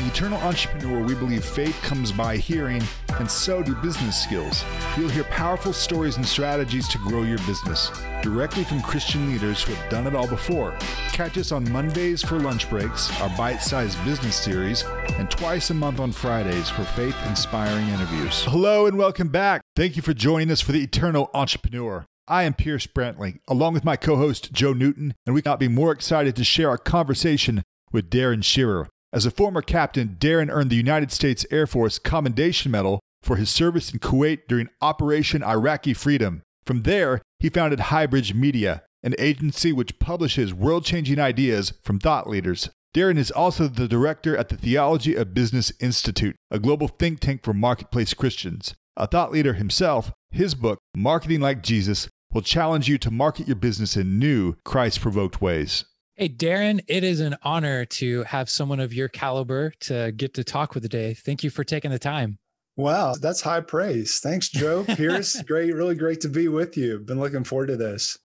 On Eternal Entrepreneur, we believe faith comes by hearing, and so do business skills. You'll hear powerful stories and strategies to grow your business directly from Christian leaders who have done it all before. Catch us on Mondays for lunch breaks, our bite sized business series, and twice a month on Fridays for faith inspiring interviews. Hello and welcome back. Thank you for joining us for the Eternal Entrepreneur. I am Pierce Brantley, along with my co host Joe Newton, and we cannot be more excited to share our conversation with Darren Shearer. As a former captain, Darren earned the United States Air Force Commendation Medal for his service in Kuwait during Operation Iraqi Freedom. From there, he founded Highbridge Media, an agency which publishes world changing ideas from thought leaders. Darren is also the director at the Theology of Business Institute, a global think tank for marketplace Christians. A thought leader himself, his book, Marketing Like Jesus, will challenge you to market your business in new, Christ provoked ways. Hey, Darren, it is an honor to have someone of your caliber to get to talk with today. Thank you for taking the time. Wow, that's high praise. Thanks, Joe. Pierce, great, really great to be with you. Been looking forward to this.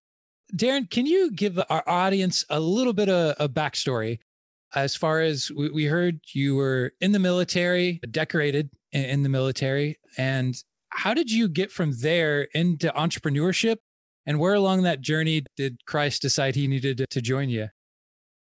Darren, can you give our audience a little bit of a backstory? As far as we heard, you were in the military, decorated in the military. And how did you get from there into entrepreneurship? And where along that journey did Christ decide he needed to join you?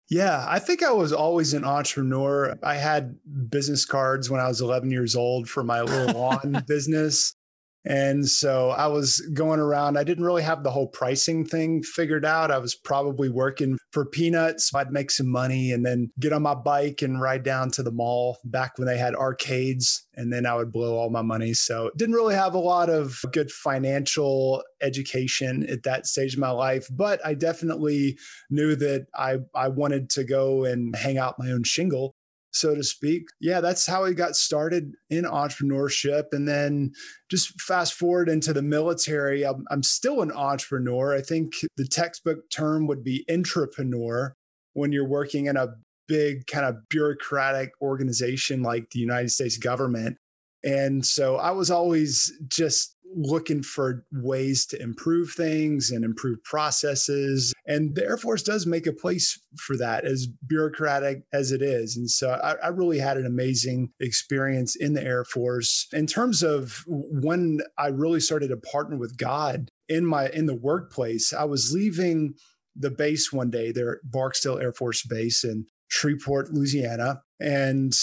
Yeah, I think I was always an entrepreneur. I had business cards when I was 11 years old for my little lawn business. And so I was going around. I didn't really have the whole pricing thing figured out. I was probably working for peanuts. I'd make some money and then get on my bike and ride down to the mall back when they had arcades. And then I would blow all my money. So didn't really have a lot of good financial education at that stage of my life. But I definitely knew that I, I wanted to go and hang out my own shingle so to speak. Yeah, that's how he got started in entrepreneurship. And then just fast forward into the military, I'm, I'm still an entrepreneur. I think the textbook term would be intrapreneur when you're working in a big kind of bureaucratic organization like the United States government. And so I was always just looking for ways to improve things and improve processes. And the Air Force does make a place for that, as bureaucratic as it is. And so I, I, really had an amazing experience in the Air Force. In terms of when I really started to partner with God in my in the workplace, I was leaving the base one day there at Barksdale Air Force Base in Shreveport, Louisiana. And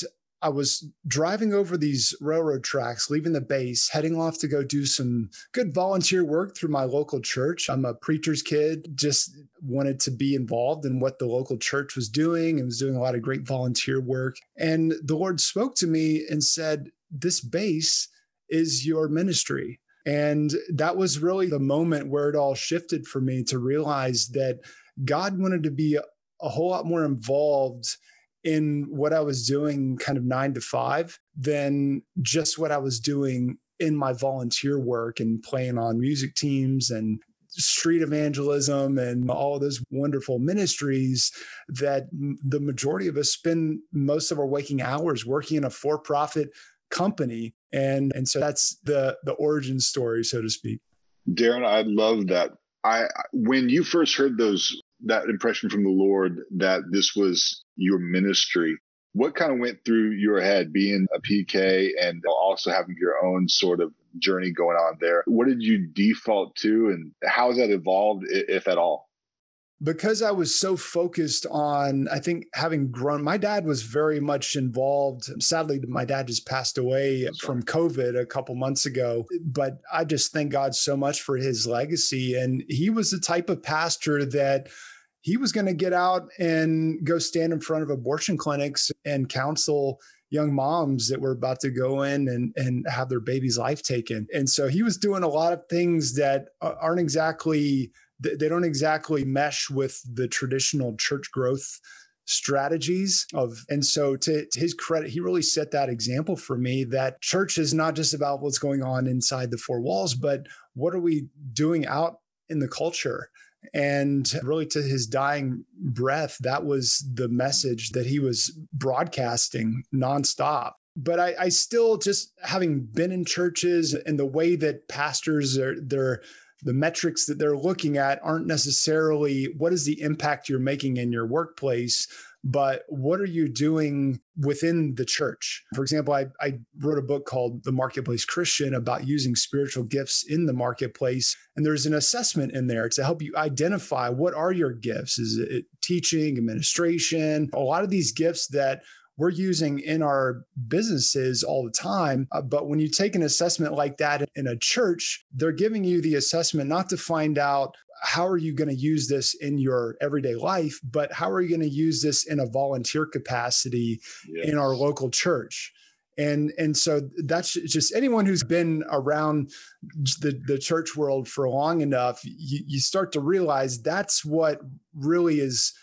I was driving over these railroad tracks, leaving the base, heading off to go do some good volunteer work through my local church. I'm a preacher's kid, just wanted to be involved in what the local church was doing and was doing a lot of great volunteer work. And the Lord spoke to me and said, This base is your ministry. And that was really the moment where it all shifted for me to realize that God wanted to be a, whole lot more involved in what I was doing kind of nine to five than just what I was doing in my volunteer work and playing on music teams and street evangelism and all those wonderful ministries that the majority of us spend most of our waking hours working in a for-profit company. And and so that's the the origin story so to speak. Darren i love that. I when you first heard those that impression from the lord that this was your ministry. What kind of went through your head being a PK and also having your own sort of journey going on there? What did you default to and how has that evolved, if at all? because I was so focused on, I think having grown, my dad was very much involved. Sadly, my dad just passed away from COVID a couple months ago, but I just thank God so much for his legacy. And he was the type of pastor that he was going to get out and go stand in front of abortion clinics and counsel young moms that were about to go in and, and have their baby's life taken. And so he was doing a lot of things that aren't exactly, they don't exactly mesh with the traditional church growth strategies of and so to, to, his credit he really set that example for me that church is not just about what's going on inside the four walls but what are we doing out in the culture and really, to his dying breath, that was the message that he was broadcasting nonstop. But I, I still just having been in churches and the way that pastors are, they're, the metrics that they're looking at aren't necessarily what is the impact you're making in your workplace, but what are you doing within the church? For example, I, I wrote a book called The Marketplace Christian about using spiritual gifts in the marketplace. And there's an assessment in there to help you identify what are your gifts? Is it teaching, administration? A lot of these gifts that we're using in our businesses all the time. Uh, but when you take an assessment like that in a church, they're giving you the assessment not to find out how are you going to use this in your everyday life, but how are you going to use this in a volunteer capacity yes. in our local church? And and so that's just anyone who's been around the, the church world for long enough, you, you start to realize that's what really is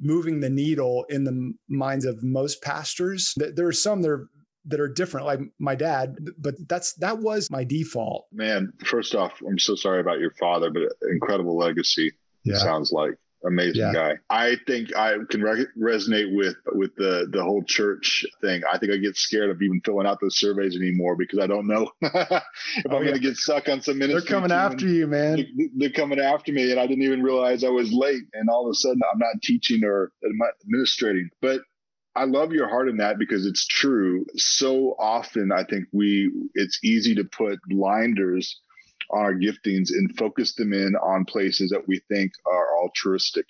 moving the needle in the minds of most pastors. There are some that are that are different, like my dad, but that's that was my default. Man, first off, I'm so sorry about your father, but incredible legacy. Yeah. Sounds like amazing yeah. guy. I think I can re- resonate with with the the whole church thing. I think I get scared of even filling out those surveys anymore because I don't know if oh, I'm yeah. going to get stuck on some ministry. They're coming after you, man. They're coming after me, and I didn't even realize I was late. And all of a sudden, I'm not teaching or administrating. But I love your heart in that because it's true. So often, I think we it's easy to put blinders on our giftings and focus them in on places that we think are altruistic,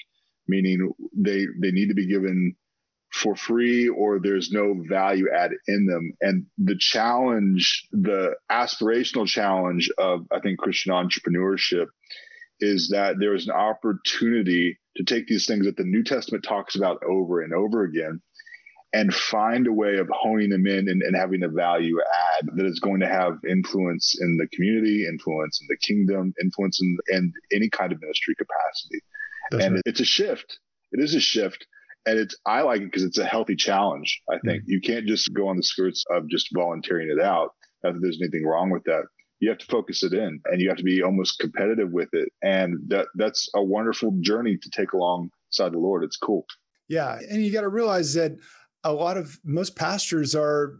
meaning they they need to be given for free or there's no value add in them. And the challenge, the aspirational challenge of I think Christian entrepreneurship is that there is an opportunity to take these things that the New Testament talks about over and over again and find a way of honing them in and, and, having a value add that is going to have influence in the community, influence in the kingdom, influence in, in any kind of ministry capacity. That's and right. it's a shift. It is a shift. And it's I like it because it's a healthy challenge. I think mm-hmm. you can't just go on the skirts of just volunteering it out. Not that there's anything wrong with that. You have to focus it in, and you have to be almost competitive with it. And that that's a wonderful journey to take alongside the Lord. It's cool. Yeah, and you got to realize that a lot of most pastors are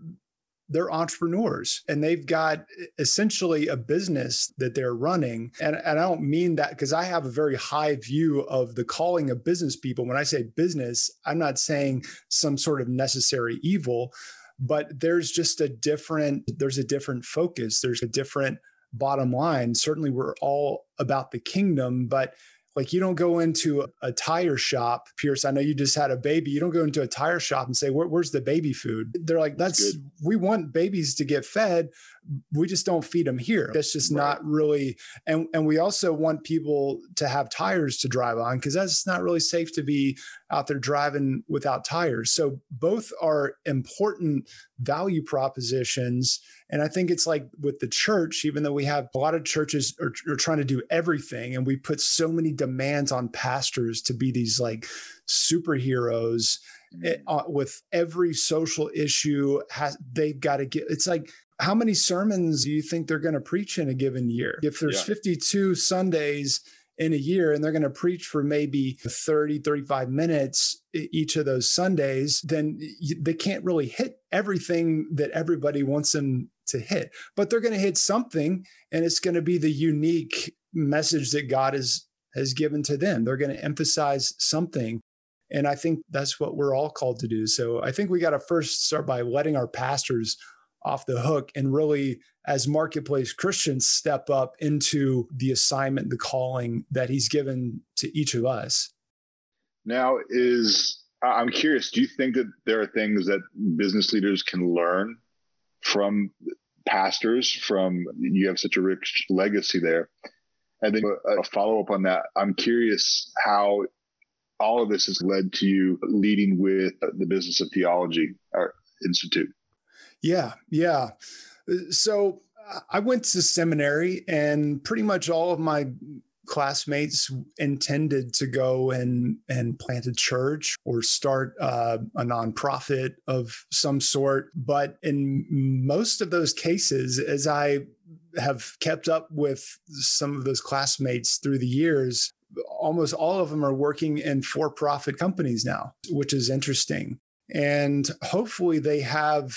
they're entrepreneurs and they've got essentially a business that they're running. And, and I don't mean that because I have a very high view of the calling of business people. When I say business, I'm not saying some sort of necessary evil, but there's just a different, there's a different focus. There's a different bottom line. Certainly we're all about the kingdom, but like you don't go into a tire shop, Pierce. I know you just had a baby. You don't go into a tire shop and say, Where, "Where's the baby food?" They're like, "That's, That's we want babies to get fed. We just don't feed them here. That's just right. not really." And and we also want people to have tires to drive on because that's not really safe to be out there driving without tires. So both are important value propositions and I think it's like with the church, even though we have a lot of churches are, are, trying to do everything, and we put so many demands on pastors to be these like superheroes it, mm-hmm. uh, with every social issue has they've got to get. It's like how many sermons do you think they're going to preach in a given year? If there's yeah. 52 Sundays in a year and they're going to preach for maybe 30, 35 minutes each of those Sundays, then they can't really hit everything that everybody wants them to hit. But they're going to hit something and it's going to be the unique message that God has has given to them. They're going to emphasize something. And I think that's what we're all called to do. So I think we got to first start by letting our pastors off the hook and really as marketplace christians step up into the assignment the calling that he's given to each of us now is i'm curious do you think that there are things that business leaders can learn from pastors from you have such a rich legacy there and then a, a follow-up on that i'm curious how all of this has led to you leading with the business of theology institute yeah, yeah. So I went to seminary, and pretty much all of my classmates intended to go and and plant a church or start uh, a nonprofit of some sort. But in most of those cases, as I have kept up with some of those classmates through the years, almost all of them are working in for-profit companies now, which is interesting and hopefully they have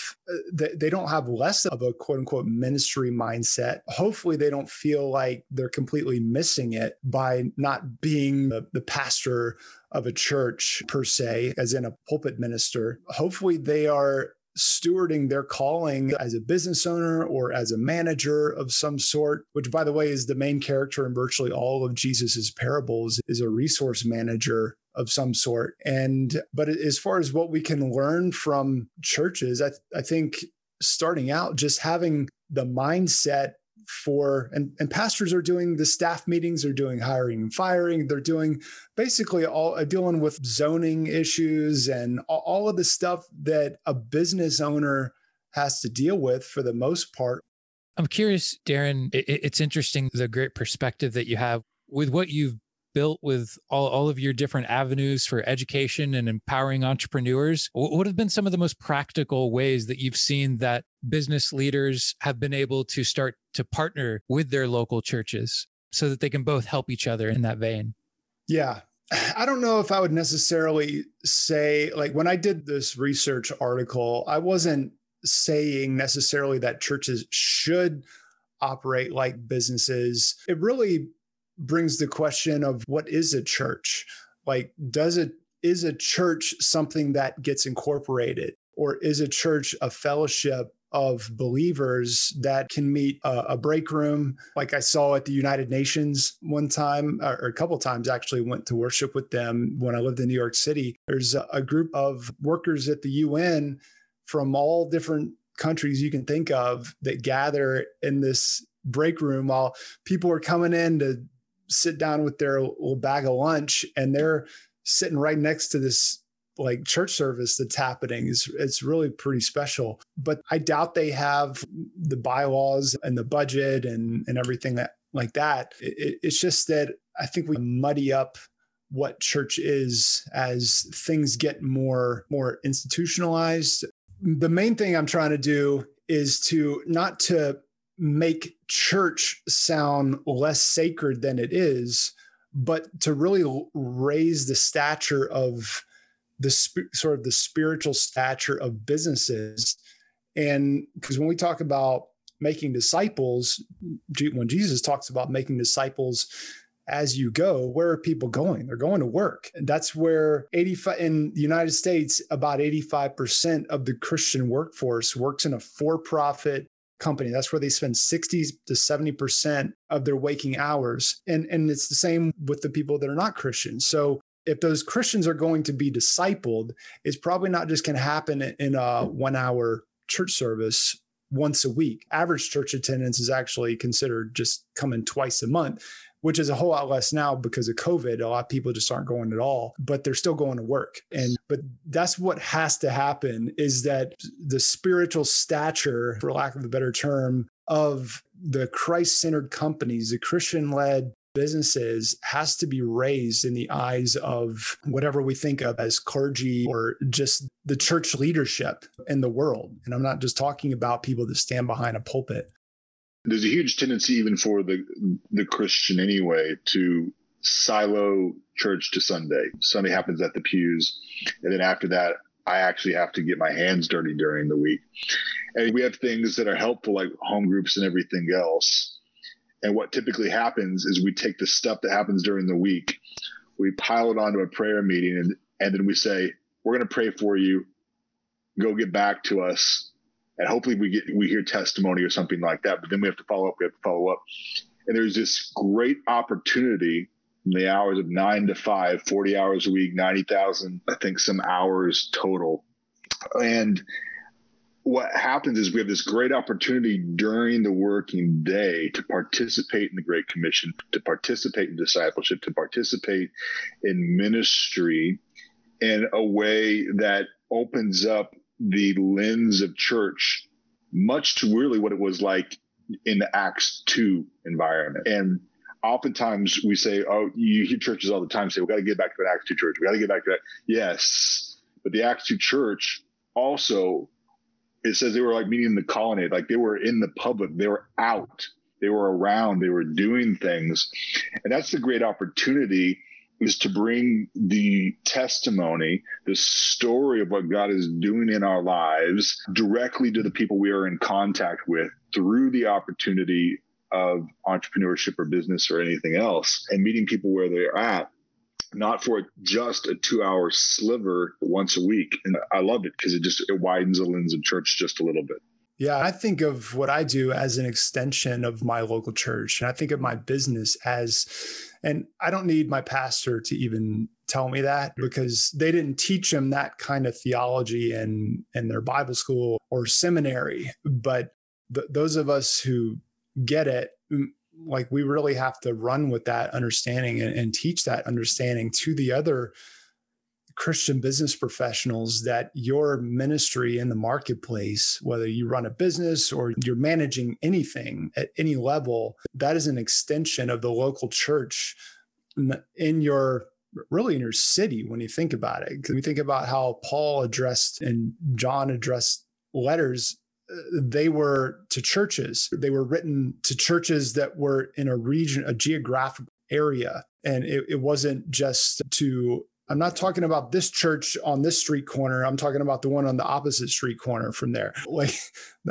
they don't have less of a quote unquote ministry mindset hopefully they don't feel like they're completely missing it by not being the, the pastor of a church per se, as in a pulpit minister. Hopefully, they are stewarding their calling as a business owner or as a manager of some sort, which by the way is the main character in virtually all of Jesus's parables is a resource manager of some sort. And but as far as what we can learn from churches, I, I think starting out just having the mindset for and, and pastors are doing the staff meetings they're doing hiring and firing. They're doing basically all uh, dealing with zoning issues and all, all of the stuff that a business owner has to deal with for the most part. I'm curious darren it, it's interesting the great perspective that you have with what you've built with all, all of your different avenues for education and empowering entrepreneurs, what have been some of the most practical ways that you've seen that business leaders have been able to start to partner with their local churches so that they can both help each other in that vein? Yeah. I don't know if I would necessarily say, like, when I did this research article, I wasn't saying necessarily that churches should operate like businesses. It really brings the question of what is a church? Like, does it is a church something that gets incorporated, or is a church a fellowship of believers that can meet a, a, break room? Like i saw at the united nations one time or a couple times actually went to worship with them when i lived in new york city. There's a, a group of workers at the un from all different countries you can think of that gather in this break room while people are coming in to sit down with their little bag of lunch and they're sitting right next to this like church service that's happening. Is it's really pretty special. But i doubt they have the bylaws and the budget and and everything that like that. It, it's just that i think we muddy up what church is as things get more more institutionalized. The main thing i'm trying to do is to not to make church sound less sacred than it is, but to really raise the stature of the sp- sort of the spiritual stature of businesses. And because when we talk about making disciples, when Jesus talks about making disciples as you go, where are people going? They're going to work. And that's where 85 in the United States, about 85% of the Christian workforce works in a for-profit company. That's where they spend 60 to 70% of their waking hours. And, and it's the same with the people that are not Christians. So if those Christians are going to be discipled, it's probably not just going to happen in a one hour church service once a week. Average church attendance is actually considered just coming twice a month which is a whole lot less now because of COVID. A lot of people just aren't going at all, but they're still going to work. And but that's what has to happen is that the spiritual stature, for lack of a better term, of the Christ-centered companies, the Christian-led businesses has to be raised in the eyes of whatever we think of as clergy or just the church leadership in the world. And I'm not just talking about people that stand behind a pulpit there's a huge tendency even for the the Christian anyway to silo church to Sunday. Sunday happens at the pews, and then after that, I actually have to get my hands dirty during the week. And we have things that are helpful like home groups and everything else. And what typically happens is we take the stuff that happens during the week, we pile it onto a prayer meeting, and, and then we say, We're going to pray for you. Go get back to us and hopefully we get we hear testimony or something like that. But then we have to follow up. We have to follow up, and there's this great opportunity in the hours of nine to five, 40 hours a week, ninety thousand, I think, some hours total, and what happens is we have this great opportunity during the working day to participate in the Great Commission, to participate in discipleship, to participate in ministry in a way that opens up the lens of church much to really what it was like in the Acts 2 environment. And oftentimes we say, oh, you hear churches all the time say, we got to get back to an Acts 2 church. We got to get back to that. Yes. But the Acts 2 church also, it says they were like meeting in the colonnade, like they were in the public, they were out, they were around, they were doing things. And that's the great opportunity is to bring the testimony, the story of what God is doing in our lives directly to the people we are in contact with through the opportunity of entrepreneurship or business or anything else and meeting people where they're at. not for just a two hour sliver once a week. And I love it because it just it widens the lens of church just a little bit. Yeah, I think of what I do as an extension of my local church. And I think of my business as, and I don't need my pastor to even tell me that because they didn't teach them that kind of theology in, in their Bible school or seminary. But th- those of us who get it, like we really have to run with that understanding and, and teach that understanding to the other Christian business professionals that your ministry in the marketplace, whether you run a business or you're managing anything at any level, that is an extension of the local church in your really in your city when you think about it. We think about how Paul addressed and John addressed letters uh, they were to churches. They were written to churches that were in a region, a geographic area. And it, it wasn't just to I'm not talking about this church on this street corner. I'm talking about the one on the opposite street corner from there. Like,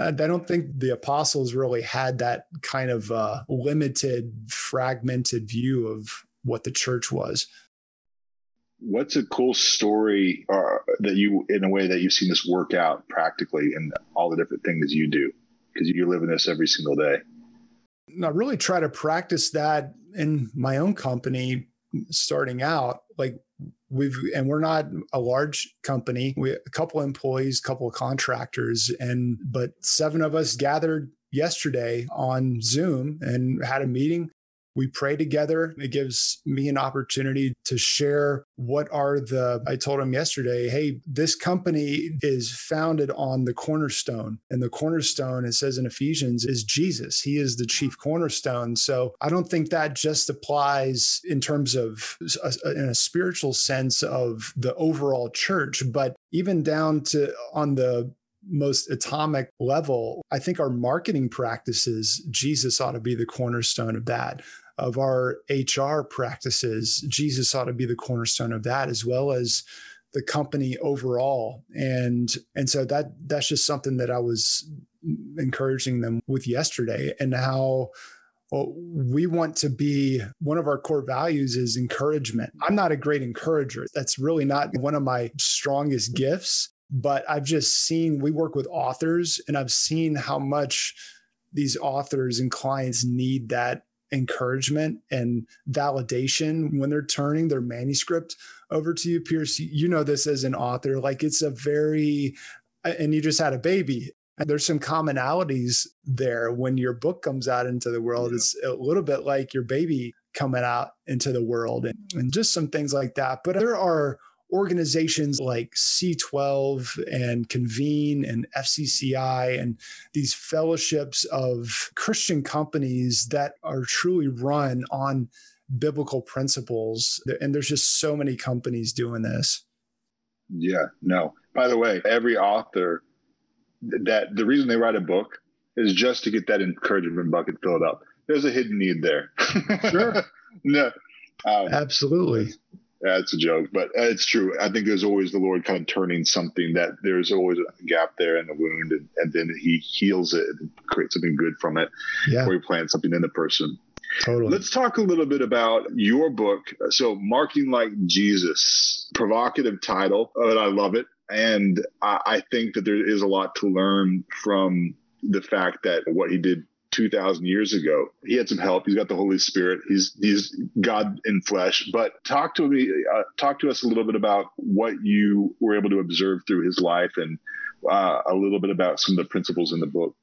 I don't think the apostles really had that kind of uh, limited, fragmented view of what the church was. What's a cool story uh, that you, in a way, that you've seen this work out practically in all the different things you do? Because you live in this every single day. I really try to practice that in my own company starting out. Like, we've and we're not a large company. We a couple employees couple of contractors and but seven of us gathered yesterday on zoom and had a meeting we pray together. It gives me an opportunity to share what are the, I told him yesterday, hey, this company is founded on the cornerstone. And the cornerstone, it says in Ephesians, is Jesus. He is the chief cornerstone. So I don't think that just applies in terms of, in a spiritual sense of the overall church, but even down to on the most atomic level, I think our marketing practices, Jesus ought to be the cornerstone of that of our HR practices, Jesus ought to be the cornerstone of that, as well as the company overall. And and so that that's just something that I was encouraging them with yesterday, and how well, we want to be one of our core values is encouragement. I'm not a great encourager. That's really not one of my strongest gifts, but I've just seen we work with authors and I've seen how much these authors and clients need that encouragement and validation when they're turning their manuscript over to you pierce. You know this as an author like it's a very and you just had a baby. And there's some commonalities there. When your book comes out into the world yeah. it's a little bit like your baby coming out into the world and, and just some things like that. But there are organizations like C12 and Convene and FCCI and these fellowships of Christian companies that are truly run on biblical principles. And there's just so many companies doing this. Yeah, no. By the way, every author that the reason they write a book is just to get that encouragement bucket filled up. There's a hidden need there. Sure. no. Um, Absolutely. It's a joke, but it's true. I think there's always the Lord kind of turning something that there's always a gap there in the wound, and, and then He heals it and creates something good from it, yeah. or He plants something in the person. Totally. Let's talk a little bit about your book. So, Marketing Like Jesus, provocative title, but I love it. And I, I think that there is a lot to learn from the fact that what he did 2000 years ago. He had some help. He's got the Holy Spirit. He's he's God in flesh. But talk to me, uh, talk to us a little bit about what you were able to observe through his life, and uh, a little bit about some of the principles in the book.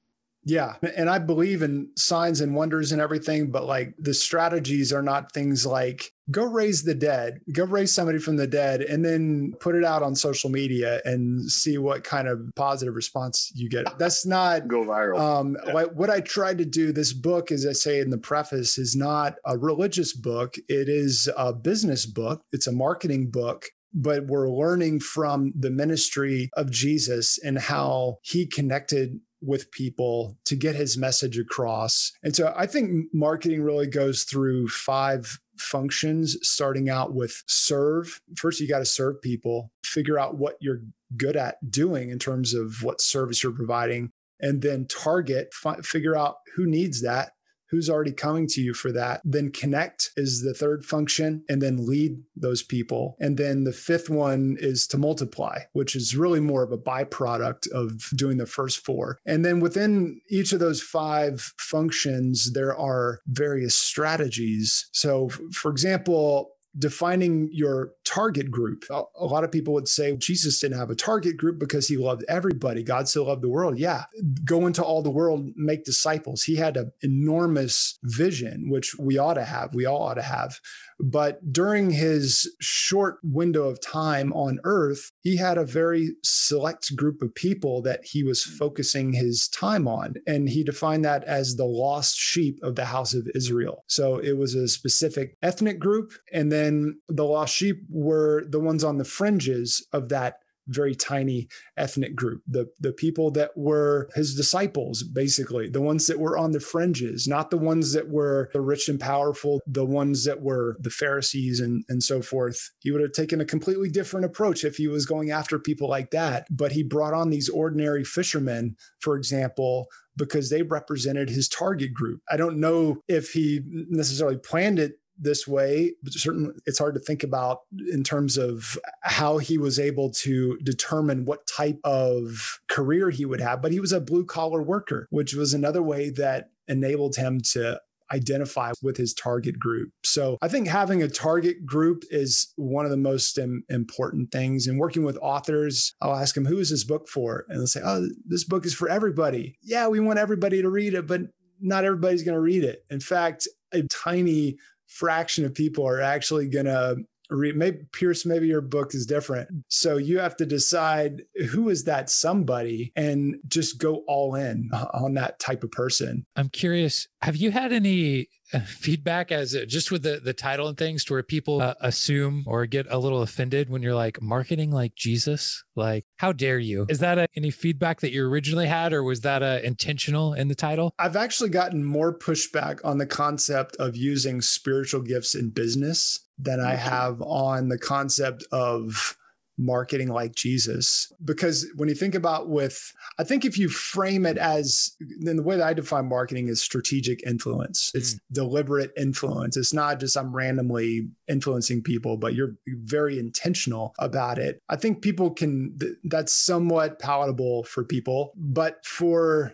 Yeah. And I believe in signs and wonders and everything, but like the strategies are not things like go raise the dead, go raise somebody from the dead, and then put it out on social media and see what kind of positive response you get. That's not go viral. Um, yeah. what, what I tried to do, this book, as I say in the preface, is not a religious book, it is a business book, it's a marketing book but we're learning from the ministry of Jesus and how he connected with people to get his message across. And so I think marketing really goes through five functions, starting out with serve. First, you got to serve people, figure out what you're good at doing in terms of what service you're providing, and then target, fi- figure out who needs that. Who's already coming to you for that. Then connect is the third function, and then lead those people. And then the fifth one is to multiply, which is really more of a byproduct of doing the first four. And then within each of those five functions, there are various strategies. So, for example, defining your target group. A lot of people would say Jesus didn't have a target group because he loved everybody. God so loved the world. Yeah. Go into all the world, make disciples. He had an enormous vision, which we ought to have. We all ought to have. But during his short window of time on earth, he had a very select group of people that he was hmm. focusing his time on. And he defined that as the lost sheep of the house of Israel. So it was a specific ethnic group. And then the lost sheep were the ones on the fringes of that very tiny ethnic group the the people that were his disciples basically the ones that were on the fringes not the ones that were the rich and powerful the ones that were the pharisees and and so forth he would have taken a completely different approach if he was going after people like that but he brought on these ordinary fishermen for example because they represented his target group. I don't know if he necessarily planned it this way but certainly it's hard to think about in terms of how he was able to determine what type of career he would have but he was a blue collar worker which was another way that enabled him to identify with his target group. So I think having a target group is one of the most Im- important things. And working with authors, I'll ask them, who is this book for? And they'll say, oh, this book is for everybody. Yeah, we want everybody to read it, but not everybody's going to read it. In fact, a tiny fraction of people are actually going to read. Maybe Pierce, maybe your book is different. So you have to decide who is that somebody and just go all in on that type of person. I'm curious, have you had any feedback as uh, just with the the title and things to where people uh, assume or get a little offended when you're like marketing like Jesus? Like how dare you? Is that a, any feedback that you originally had or was that a, intentional in the title? I've actually gotten more pushback on the concept of using spiritual gifts in business than I have on the concept of marketing like Jesus. Because when you think about with, I think if you frame it as, then the way that I define marketing is strategic influence. It's mm. deliberate influence. It's not just I'm randomly influencing people, but you're very intentional about it. I think people can, that's somewhat palatable for people. But for,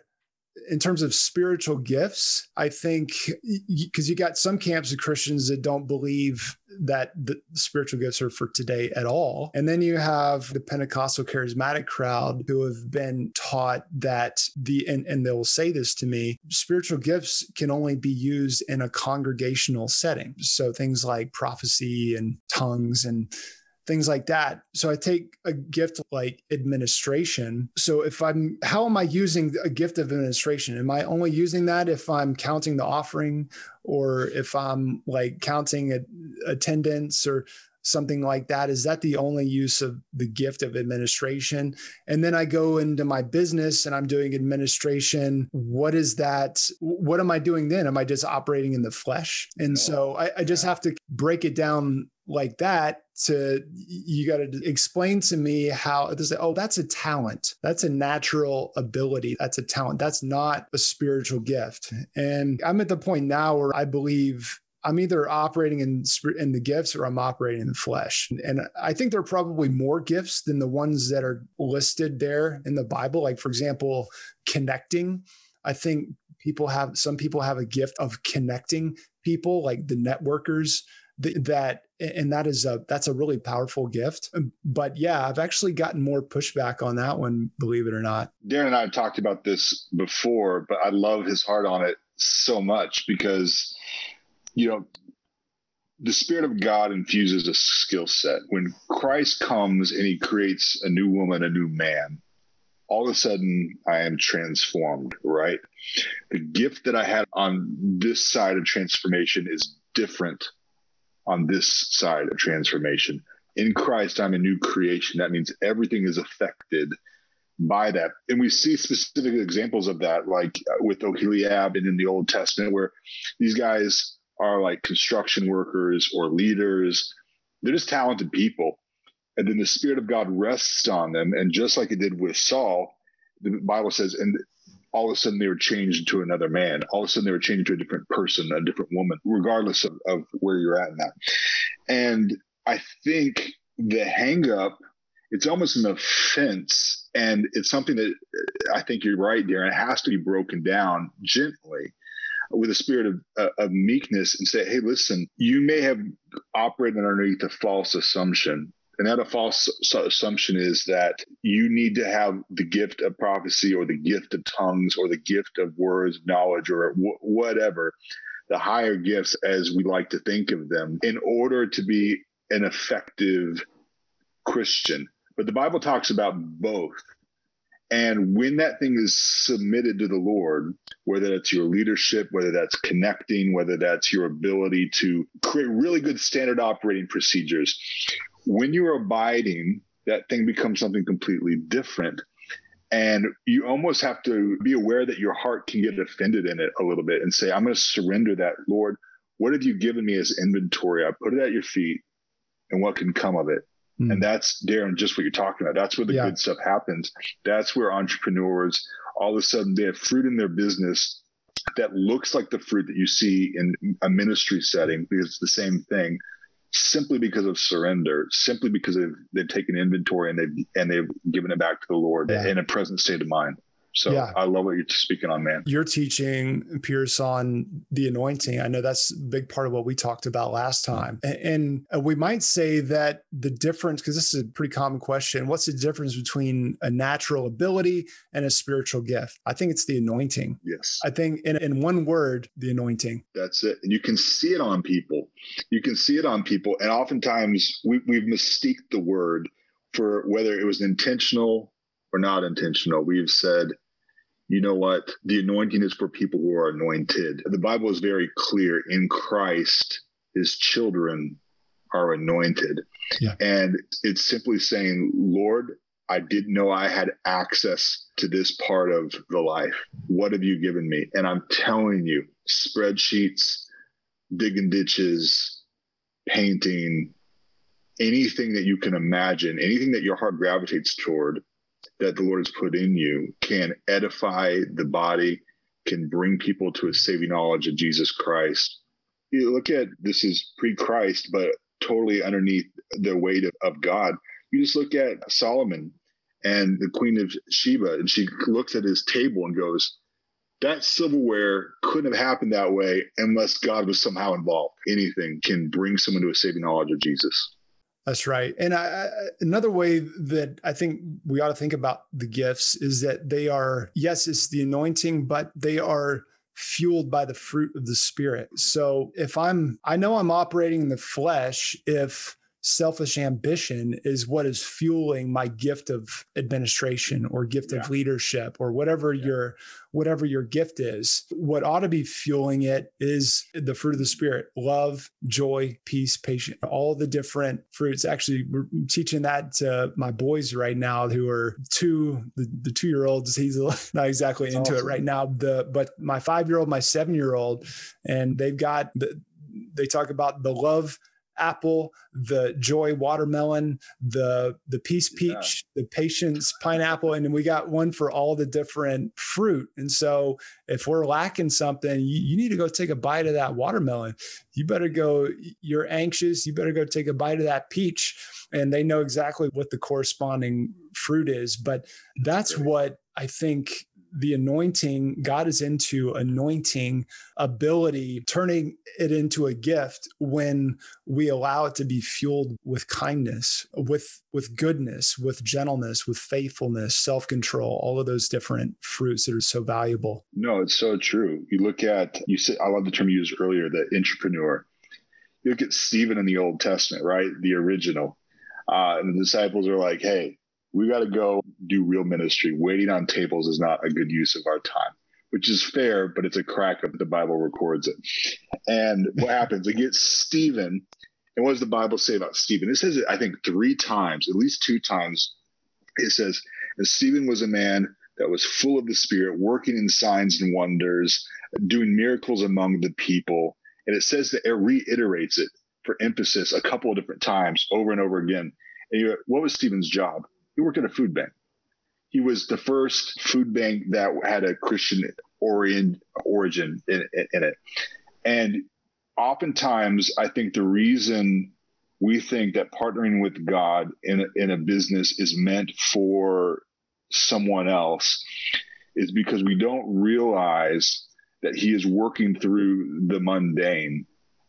in terms of spiritual gifts, I think because you got some camps of Christians that don't believe that the spiritual gifts are for today at all. And then you have the Pentecostal charismatic crowd who have been taught that the, and, and they'll say this to me, spiritual gifts can only be used in a congregational setting. So things like prophecy and tongues and things like that. So I take a gift like administration. So if I'm, how am I using a gift of administration? Am I only using that if I'm counting the offering or if I'm like counting attendance or something like that? Is that the only use of the gift of administration? And then I go into my business and I'm doing administration. What is that? What am I doing then? Am I just operating in the flesh? And oh, so I, I just have to break it down like that to you got to explain to me how say oh that's a talent that's a natural ability that's a talent that's not a spiritual gift and i'm at the point now where i believe I'm either operating in in the gifts or I'm operating in the flesh. And I think there are probably more gifts than the ones that are listed there in the Bible. Like for example, connecting. I think people have some people have a gift of connecting people, like the networkers that and that is a that's a really powerful gift. Um, but yeah i've actually gotten more pushback on that one believe it or not. Darren and i have talked about this before but i love his heart on it so much because you know the spirit of god infuses a skill set. When christ comes and he creates a new woman a new man all of a sudden i am transformed right? The gift that i had on this side of transformation is different on this side of transformation. In Christ, I'm a new creation. That means everything is affected by that. And we see specific examples of that, like uh, with Oholiab and in the Old Testament, where these guys are like construction workers or leaders. They're just talented people. And then the Spirit of God rests on them. And just like it did with Saul, the Bible says, and all of a sudden they were changed to another man. All of a sudden they were changed to a different person, a different woman, regardless of, of where you're at in that. And I think the hang up, it's almost an offense. And it's something that I think you're right, Darren. It has to be broken down gently with a spirit of, uh, of meekness and say, hey, listen, you may have operated underneath a false assumption and that a false assumption is that you need to have the gift of prophecy or the gift of tongues or the gift of words, knowledge, or w- whatever, the higher gifts as we like to think of them, in order to be an effective Christian. But the Bible talks about both. And when that thing is submitted to the Lord, whether that's your leadership, whether that's connecting, whether that's your ability to create really good standard operating procedures, when you're abiding, that thing becomes something completely different. And you almost have to be aware that your heart can get offended in it a little bit and say, I'm going to surrender that. Lord, what have you given me as inventory? I put it at your feet and what can come of it. Mm. And that's, Darren, just what you're talking about. That's where the yeah. good stuff happens. That's where entrepreneurs, all of a sudden, they have fruit in their business that looks like the fruit that you see in a ministry setting because it's the same thing simply because of surrender, simply because they've, they've taken inventory and they've and they've given it back to the Lord yeah. in a present state of mind. So yeah. I love what you're speaking on, man. You're teaching Pierce on the anointing. I know that's a big part of what we talked about last mm. time. And, and we might say that the difference, because this is a pretty common question, what's the difference between a natural ability and a spiritual gift? I think it's the anointing. Yes. I think in, in one word, the anointing. That's it. And you can see it on people. You can see it on people. And oftentimes we, we've mystique the word for whether it was intentional or not intentional. We've said, you know what? The anointing is for people who are anointed. The Bible is very clear in Christ, his children are anointed. Yeah. And it's simply saying, Lord, I didn't know I had access to this part of the life. What have you given me? And I'm telling you, spreadsheets, digging ditches, painting, anything that you can imagine, anything that your heart gravitates toward, that the Lord has put in you can edify the body, can bring people to a saving knowledge of Jesus Christ. You look at this is pre Christ, but totally underneath the weight of, of God. You just look at Solomon and the Queen of Sheba, and she looks at his table and goes, that silverware couldn't have happened that way unless God was somehow involved. Anything can bring someone to a saving knowledge of Jesus. That's right. And I, another way that I think we ought to think about the gifts is that they are, yes, it's the anointing, but they are fueled by the fruit of the spirit. So if I'm, I know I'm operating in the flesh if selfish ambition is what is fueling my gift of administration or gift yeah. of leadership or whatever yeah. your whatever your gift is what ought to be fueling it is the fruit of the spirit love joy peace patience all the different fruits actually we're teaching that to my boys right now who are two the, the two year olds he's not exactly That's into awesome. it right now the but my five year old my seven year old and they've got the they talk about the love apple, the joy watermelon, the the peace peach, yeah. the patience pineapple, and then we got one for all the different fruit. And so if we're lacking something, you, you need to go take a bite of that watermelon. You better go, you're anxious, you better go take a bite of that peach. And they know exactly what the corresponding fruit is. But that's what I think the anointing, God is into anointing ability, turning it into a gift when we allow it to be fueled with kindness, with with goodness, with gentleness, with faithfulness, self-control, all of those different fruits that are so valuable. No, it's so true. You look at you said I love the term you used earlier, the intrapreneur. You look at Stephen in the Old Testament, right? The original. Uh, and the disciples are like, hey, we got to go do real ministry. Waiting on tables is not a good use of our time, which is fair, but it's a crack up. The Bible records it. And what happens? It gets Stephen. And what does the Bible say about Stephen? It says it, I think, three times, at least two times. It says, and Stephen was a man that was full of the Spirit, working in signs and wonders, doing miracles among the people. And it says that it reiterates it for emphasis a couple of different times over and over again. And you, what was Stephen's job? He worked at a food bank. He was the first food bank that had a Christian orient, origin in, in it. And oftentimes, I think the reason we think that partnering with God in a, in a business is meant for someone else is because we don't realize that He is working through the mundane.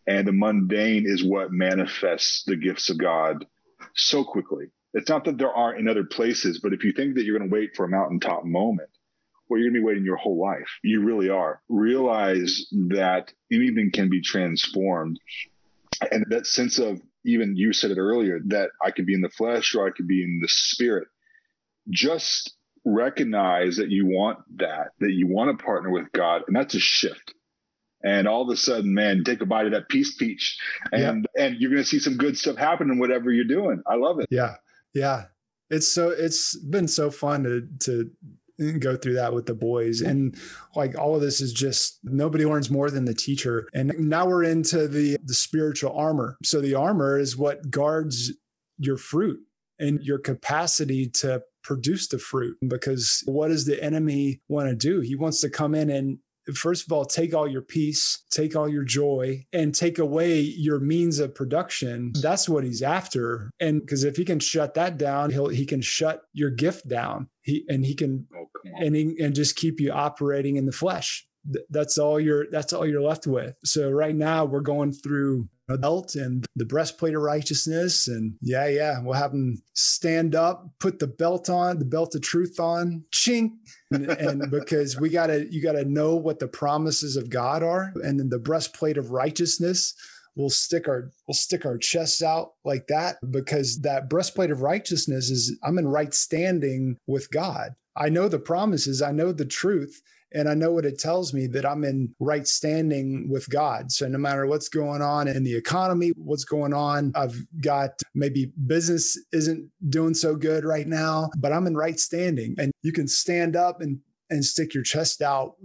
And the mundane is what manifests the gifts of God so quickly. It's not that there aren't in other places, but if you think that you're going to wait for a mountaintop moment, well, you're going to be waiting your whole life. You really are. Realize that anything can be transformed. And that sense of, even you said it earlier, that I could be in the flesh or I could be in the spirit. Just recognize that you want that, that you want to partner with God. And that's a shift and all of a sudden, man, take a bite of that peace peach, and yeah. and you're going to see some good stuff happen in whatever you're doing. I love it. Yeah, yeah, it's so it's been so fun to to go through that with the boys. And like all of this is just nobody learns more than the teacher. And now we're into the the spiritual armor. So the armor is what guards your fruit and your capacity to produce the fruit. Because what does the enemy want to do? He wants to come in and first of all, take all your peace, take all your joy, and take away your means of production. That's what he's after. And because if he can shut that down, he'll he can shut your gift down. He and he can oh, and he, and just keep you operating in the flesh. That's all you're that's all you're left with. So right now we're going through belt and the breastplate of righteousness. And yeah, yeah, we'll have them stand up, put the belt on, the belt of truth on, chink. And, and because we gotta, you gotta know what the promises of God are, and then the breastplate of righteousness we'll stick our we'll stick our chests out like that because that breastplate of righteousness is I'm in right standing with God. I know the promises, I know the truth, and I know what it tells me that I'm in right standing with God. So no matter what's going on in the economy, what's going on, I've got maybe business isn't doing so good right now, but I'm in right standing. And you can stand up and and stick your chest out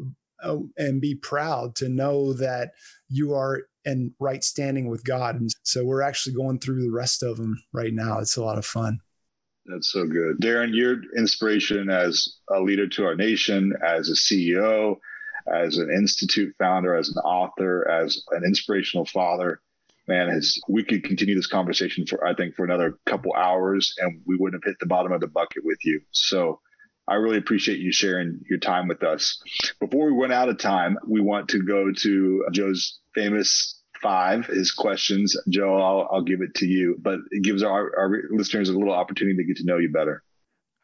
uh, and be proud to know that you are in right standing with God. And so we're actually going through the rest of them right now. It's a lot of fun. That's so good. Darren, your inspiration as a leader to our nation, as a CEO, as an institute founder, as an author, as an inspirational father, man, has we could continue this conversation for I think for another couple hours and we wouldn't have hit the bottom of the bucket with you. So I really appreciate you sharing your time with us. Before we run out of time, we want to go to Joe's famous five, is questions. Joe, I'll, I'll give it to you, but it gives our, our listeners a little opportunity to get to know you better.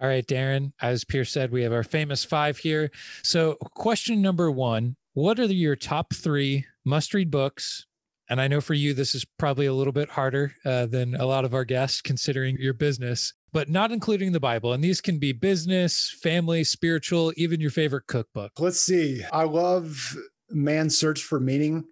All right, Darren, as Pierce said, we have our famous five here. So, question number one What are your top three must read books? And I know for you, this is probably a little bit harder uh, than a lot of our guests, considering your business, but not including the Bible. And these can be business, family, spiritual, even your favorite cookbook. Let's see. I love Man's Search for Meaning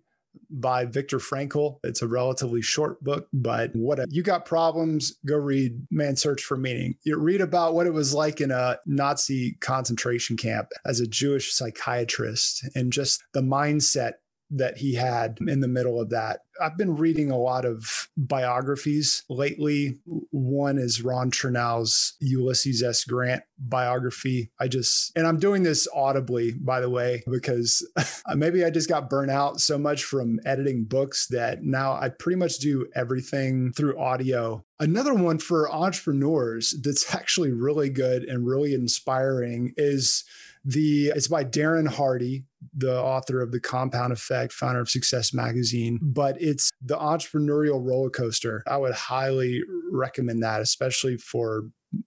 by Viktor Frankl. It's a relatively short book, but what a, you got problems, go read Man's Search for Meaning. You read about what it was like in a Nazi concentration camp as a Jewish psychiatrist and just the mindset that he had in the middle of that. I've been reading a lot of biographies lately. One is Ron Chernow's Ulysses S. Grant biography. I just, and I'm doing this audibly, by the way, because maybe I just got burnt out so much from editing books that now I pretty much do everything through audio. Another one for entrepreneurs that's actually really good and really inspiring is the it's by Darren Hardy, the author of The Compound Effect, founder of Success Magazine, but it's the entrepreneurial roller coaster. I would highly recommend that, especially for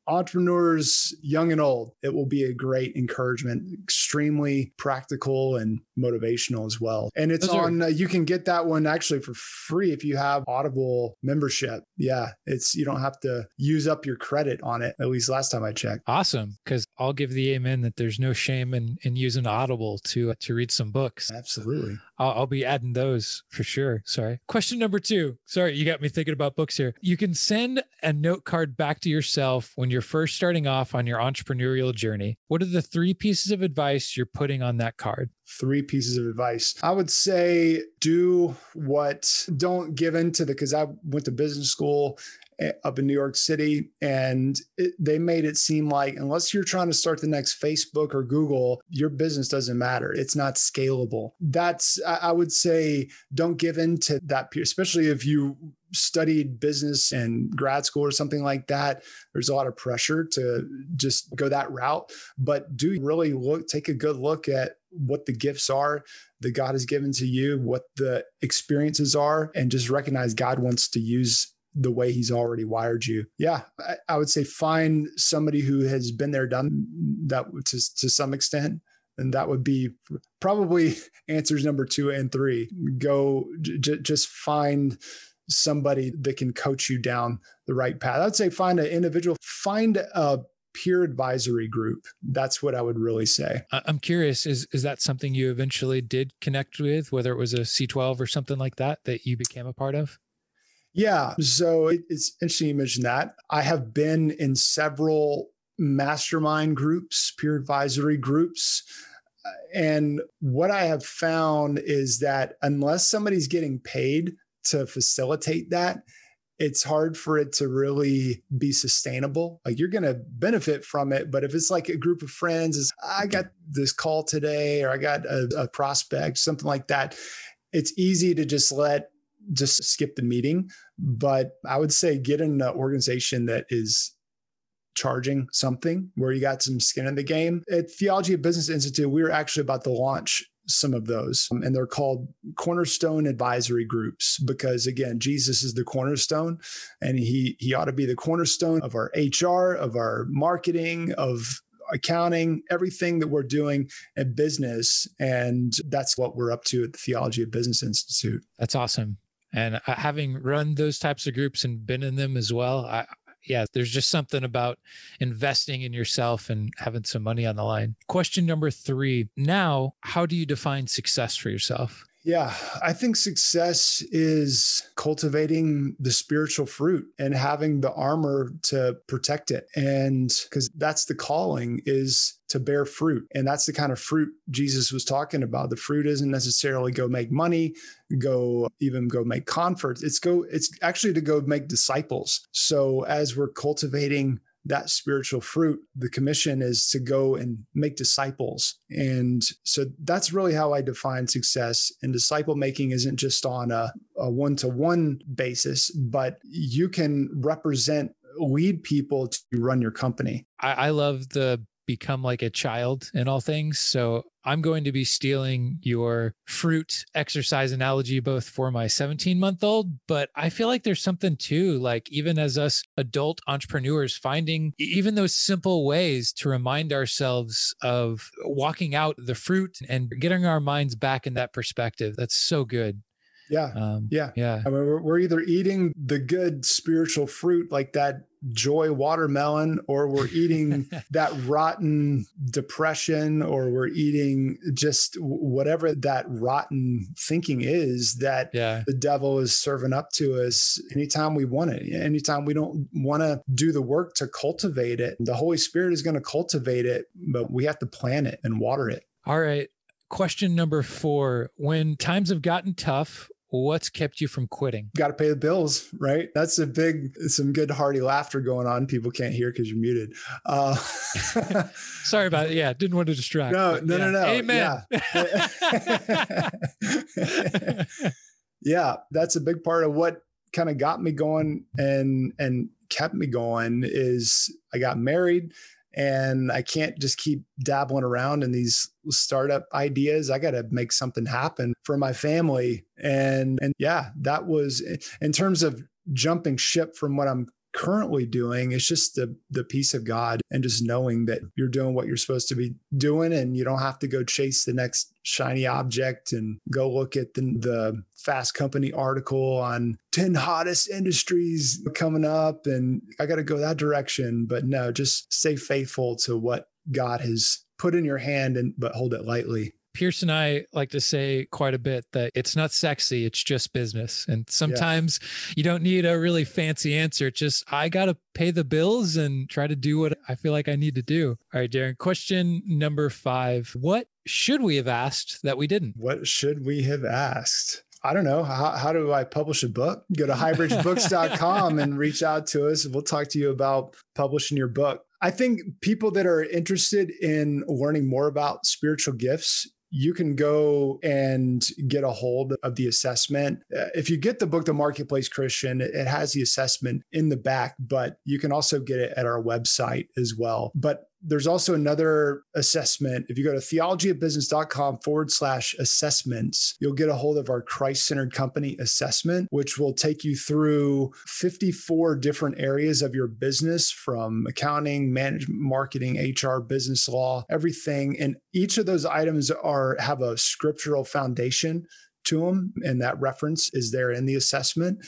entrepreneurs, young and old, it will be a great encouragement, extremely practical and motivational as well. And it's Those on, are- uh, you can get that one actually for free if you have Audible membership. Yeah, it's, you don't have to use up your credit on it, at least last time I checked. Awesome. Cause I'll give the amen that there's no shame in, in using Audible to, uh, to read some books. Absolutely. I'll, I'll be adding those for sure. Sorry. Question number two. Sorry, you got me thinking about books here. You can send a note card back to yourself when you're first starting off on your entrepreneurial journey. What are the three pieces of advice you're putting on that card? Three pieces of advice. I would say do what, don't give in to the, because I went to business school eh, up in New York City, and it, they made it seem like unless you're trying to start the next Facebook or Google, your business doesn't matter. It's not scalable. That's I would say don't give in to that, especially if you studied business and grad school or something like that, there's a lot of pressure to just go that route. But do really look, take a good look at what the gifts are that God has given to you, what the experiences are, and just recognize God wants to use the way he's already wired you. Yeah, I, I would say find somebody who has been there, done that to, to some extent and that would be probably answers number two and three go j- just find somebody that can coach you down the right path. I'd say find an individual, find a peer advisory group. That's what I would really say. I'm curious is is that something you eventually did connect with whether it was a C12 or something like that that you became a part of? Yeah, so it's interesting you mentioned that. I have been in several mastermind groups, peer advisory groups. Uh, and what I have found is that unless somebody's getting paid to facilitate that, it's hard for it to really be sustainable. Like you're going to benefit from it, but if it's like a group of friends, is I mm-hmm. got this call today, or I got a, a prospect, something like that. It's easy to just let just skip the meeting, but I would say get in an organization that is charging something where you got some skin in the game. At Theology of Business Institute, we were actually about to launch some of those um, and they're called cornerstone advisory groups because again jesus is the cornerstone and he he ought to be the cornerstone of our hr of our marketing of accounting everything that we're doing in business. And that's what we're up to at the theology of business institute. That's awesome. And uh, having run those types of groups and been in them as well i yeah, there's just something about investing in yourself and having some money on the line. Question number three Now, how do you define success for yourself? Yeah, I think success is cultivating the spiritual fruit and having the armor to protect it. And because that's the calling is to bear fruit. And that's the kind of fruit Jesus was talking about. The fruit isn't necessarily go make money, go even go make converts. It's go, it's actually to go make disciples. So as we're cultivating that spiritual fruit, the commission is to go and make disciples. And so that's really how I define success. And disciple making isn't just on a one to one basis, but you can represent, lead people to run your company. I, I love the become like a child in all things. So I'm going to be stealing your fruit exercise analogy both for my 17 month old, but I feel like there's something too, like even as us adult entrepreneurs, finding even those simple ways to remind ourselves of walking out the fruit and getting our minds back in that perspective. That's so good. Yeah. Um, yeah. Yeah. I mean, we're, either eating the good spiritual fruit like that joy watermelon or we're eating that rotten depression or we're eating just whatever that rotten thinking is that yeah. the devil is serving up to us anytime we want it anytime we don't want to do the work to cultivate it the holy spirit is going to cultivate it but we have to plant it and water it all right question number four when times have gotten tough what's kept you from quitting? Got to pay the bills, right? That's a big, some good hearty laughter going on. People can't hear because you're muted. Uh, Sorry about it. Yeah, didn't want to distract. No, no, yeah. no, no. Amen. Yeah. yeah, that's a big part of what kind of got me going and and kept me going is I got married and I can't just keep dabbling around in these startup ideas. I got to make something happen for my family. And and yeah, that was in terms of jumping ship from what I'm currently doing it's just the the peace of god and just knowing that you're doing what you're supposed to be doing and you don't have to go chase the next shiny object and go look at the, the fast company article on 10 hottest industries coming up and i got to go that direction. But no just stay faithful to what god has put in your hand and but hold it lightly Pierce and I like to say quite a bit that it's not sexy, it's just business. And sometimes yeah. you don't need a really fancy answer. It's just, I got to pay the bills and try to do what I feel like I need to do. All right, Darren, question number five What should we have asked that we didn't? What should we have asked? I don't know. How, how do I publish a book? Go to highbridgebooks.com and reach out to us. We'll talk to you about publishing your book. I think people that are interested in learning more about spiritual gifts, you can go and get a hold of the assessment. Uh, if you get the book, The Marketplace Christian, it has the assessment in the back, but you can also get it at our website as well. But there's also another assessment. If you go to theologyofbusiness.com forward slash assessments, you'll get a hold of our Christ centered company assessment, which will take you through 54 different areas of your business from accounting, management, marketing, HR, business law, everything. And each of those items are have a scriptural foundation to them. And that reference is there in the assessment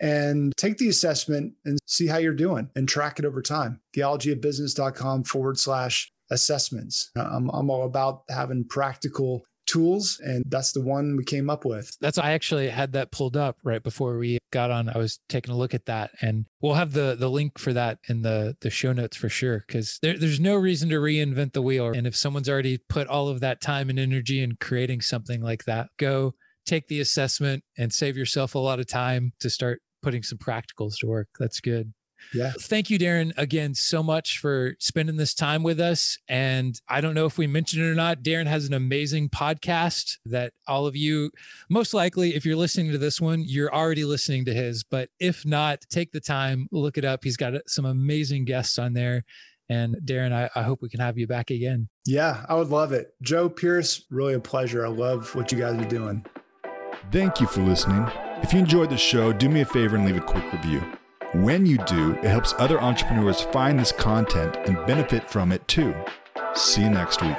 and take the assessment and see how you're doing and track it over time. Theologyofbusiness.com forward slash assessments. I'm, I'm all about having practical tools and that's the one we came up with that's i actually had that pulled up right before we got on i was taking a look at that and we'll have the the link for that in the the show notes for sure because there, there's no reason to reinvent the wheel and if someone's already put all of that time and energy in creating something like that go take the assessment and save yourself a lot of time to start putting some practicals to work. That's good. Yeah. Thank you, Darren, again so much for spending this time with us. And I don't know if we mentioned it or not. Darren has an amazing podcast that all of you, most likely, if you're listening to this one, you're already listening to his. But if not, take the time, look it up. He's got uh, some amazing guests on there. And Darren, I, I hope we can have you back again. Yeah, I would love it. Joe Pierce, really a pleasure. I love what you guys are doing. Thank you for listening. If you enjoyed the show, do me a favor and leave a quick review. When you do, it helps other entrepreneurs find this content and benefit from it too. See you next week.